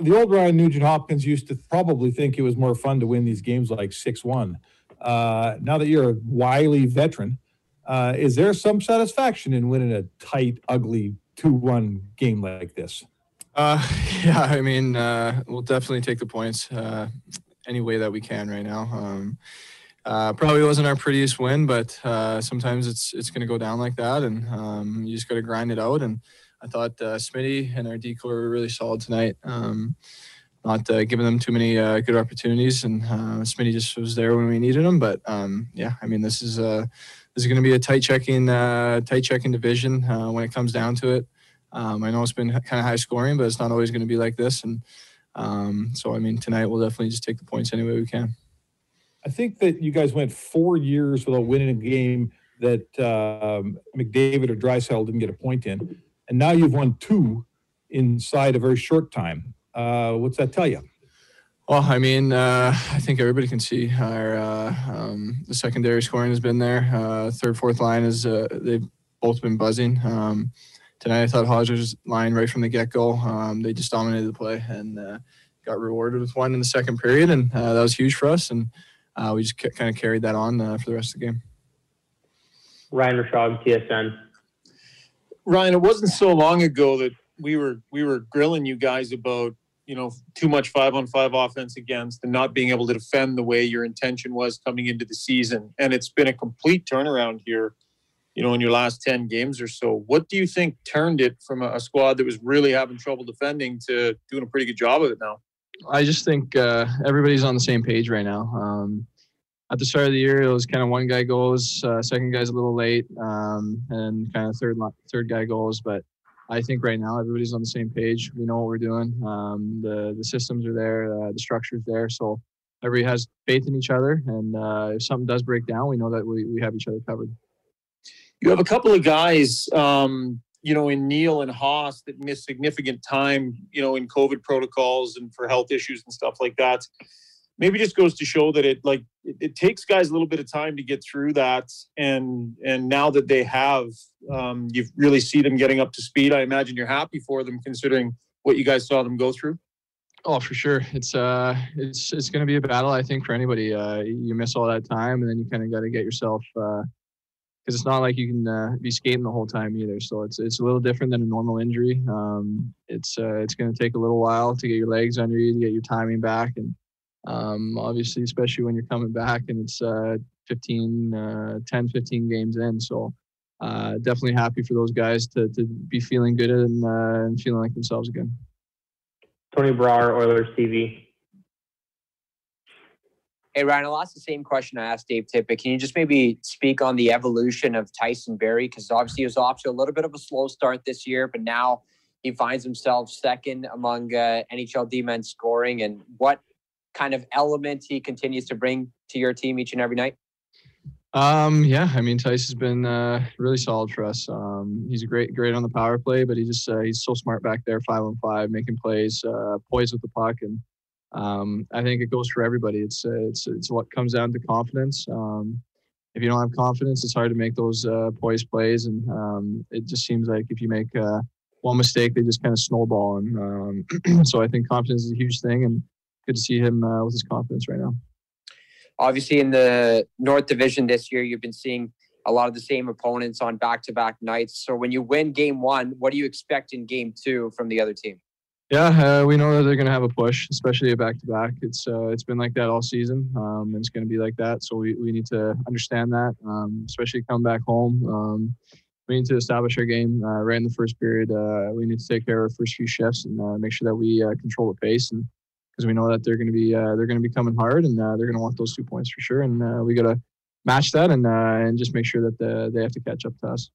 the old Ryan Nugent Hopkins used to probably think it was more fun to win these games like 6 1. Uh, now that you're a wily veteran, uh, is there some satisfaction in winning a tight, ugly 2 1 game like this? Uh, yeah, I mean, uh, we'll definitely take the points uh, any way that we can right now. Um, uh, probably wasn't our prettiest win, but uh, sometimes it's it's going to go down like that, and um, you just got to grind it out. And I thought uh, Smitty and our D-corps were really solid tonight. Um, not uh, giving them too many uh, good opportunities, and uh, Smitty just was there when we needed him. But um, yeah, I mean, this is uh, this is going to be a tight checking uh, tight checking division uh, when it comes down to it. Um, I know it's been kind of high scoring, but it's not always going to be like this. And um, so, I mean, tonight we'll definitely just take the points any way we can. I think that you guys went four years without winning a game that um, McDavid or Draisaitl didn't get a point in, and now you've won two inside a very short time. Uh, what's that tell you? Well, I mean, uh, I think everybody can see our uh, um, the secondary scoring has been there. Uh, third, fourth line is uh, they've both been buzzing. Um, tonight, I thought Hodges' line right from the get go. Um, they just dominated the play and uh, got rewarded with one in the second period, and uh, that was huge for us. And uh, we just kind of carried that on uh, for the rest of the game. Ryan Rishaug, TSN. Ryan, it wasn't so long ago that we were we were grilling you guys about you know too much five on five offense against and not being able to defend the way your intention was coming into the season, and it's been a complete turnaround here. You know, in your last ten games or so, what do you think turned it from a, a squad that was really having trouble defending to doing a pretty good job of it now? I just think uh, everybody's on the same page right now. Um, at the start of the year, it was kind of one guy goes, uh, second guy's a little late, um, and kind of third third guy goes. But I think right now everybody's on the same page. We know what we're doing. Um, the the systems are there, uh, the structure's there, so everybody has faith in each other. And uh, if something does break down, we know that we, we have each other covered. You have a couple of guys, um, you know, in Neal and Haas that missed significant time, you know, in COVID protocols and for health issues and stuff like that. Maybe just goes to show that it like it, it takes guys a little bit of time to get through that, and and now that they have, um, you really see them getting up to speed. I imagine you're happy for them considering what you guys saw them go through. Oh, for sure. It's uh, it's it's going to be a battle. I think for anybody. Uh, you miss all that time, and then you kind of got to get yourself. Uh, because it's not like you can uh, be skating the whole time either. So it's it's a little different than a normal injury. Um, it's uh, it's going to take a little while to get your legs under you, to get your timing back, and um, obviously, especially when you're coming back and it's uh, 15, uh, 10, 15 games in. So uh, definitely happy for those guys to to be feeling good and uh, and feeling like themselves again. Tony Brower, Oilers TV. Hey, Ryan, I'll ask the same question I asked Dave Tippett. Can you just maybe speak on the evolution of Tyson Barrie? Because obviously he was off to a little bit of a slow start this year, but now he finds himself second among uh, NHL D-men scoring. And what kind of element he continues to bring to your team each and every night? Um, yeah, I mean, Tice has been uh, really solid for us. Um, he's great, great on the power play, but he just uh, he's so smart back there, five on five, making plays, uh, poised with the puck, and um, I think it goes for everybody. It's uh, it's it's what comes down to confidence. Um, if you don't have confidence, it's hard to make those uh, poised plays, and um, it just seems like if you make uh, one mistake, they just kind of snowball. And um, so I think confidence is a huge thing, and good to see him uh, with his confidence right now. Obviously, in the North Division this year, you've been seeing a lot of the same opponents on back-to-back nights. So when you win Game One, what do you expect in Game Two from the other team? Yeah, uh, we know that they're going to have a push, especially a back-to-back. It's uh, it's been like that all season, um, and it's going to be like that. So we, we need to understand that, um, especially come back home. Um, we need to establish our game uh, right in the first period. Uh, we need to take care of our first few shifts and uh, make sure that we uh, control the pace, and because we know that they're going to be uh, they're going to be coming hard, and uh, they're going to want those two points for sure. And uh, we got to match that and and just make sure that the, they have to catch up to us.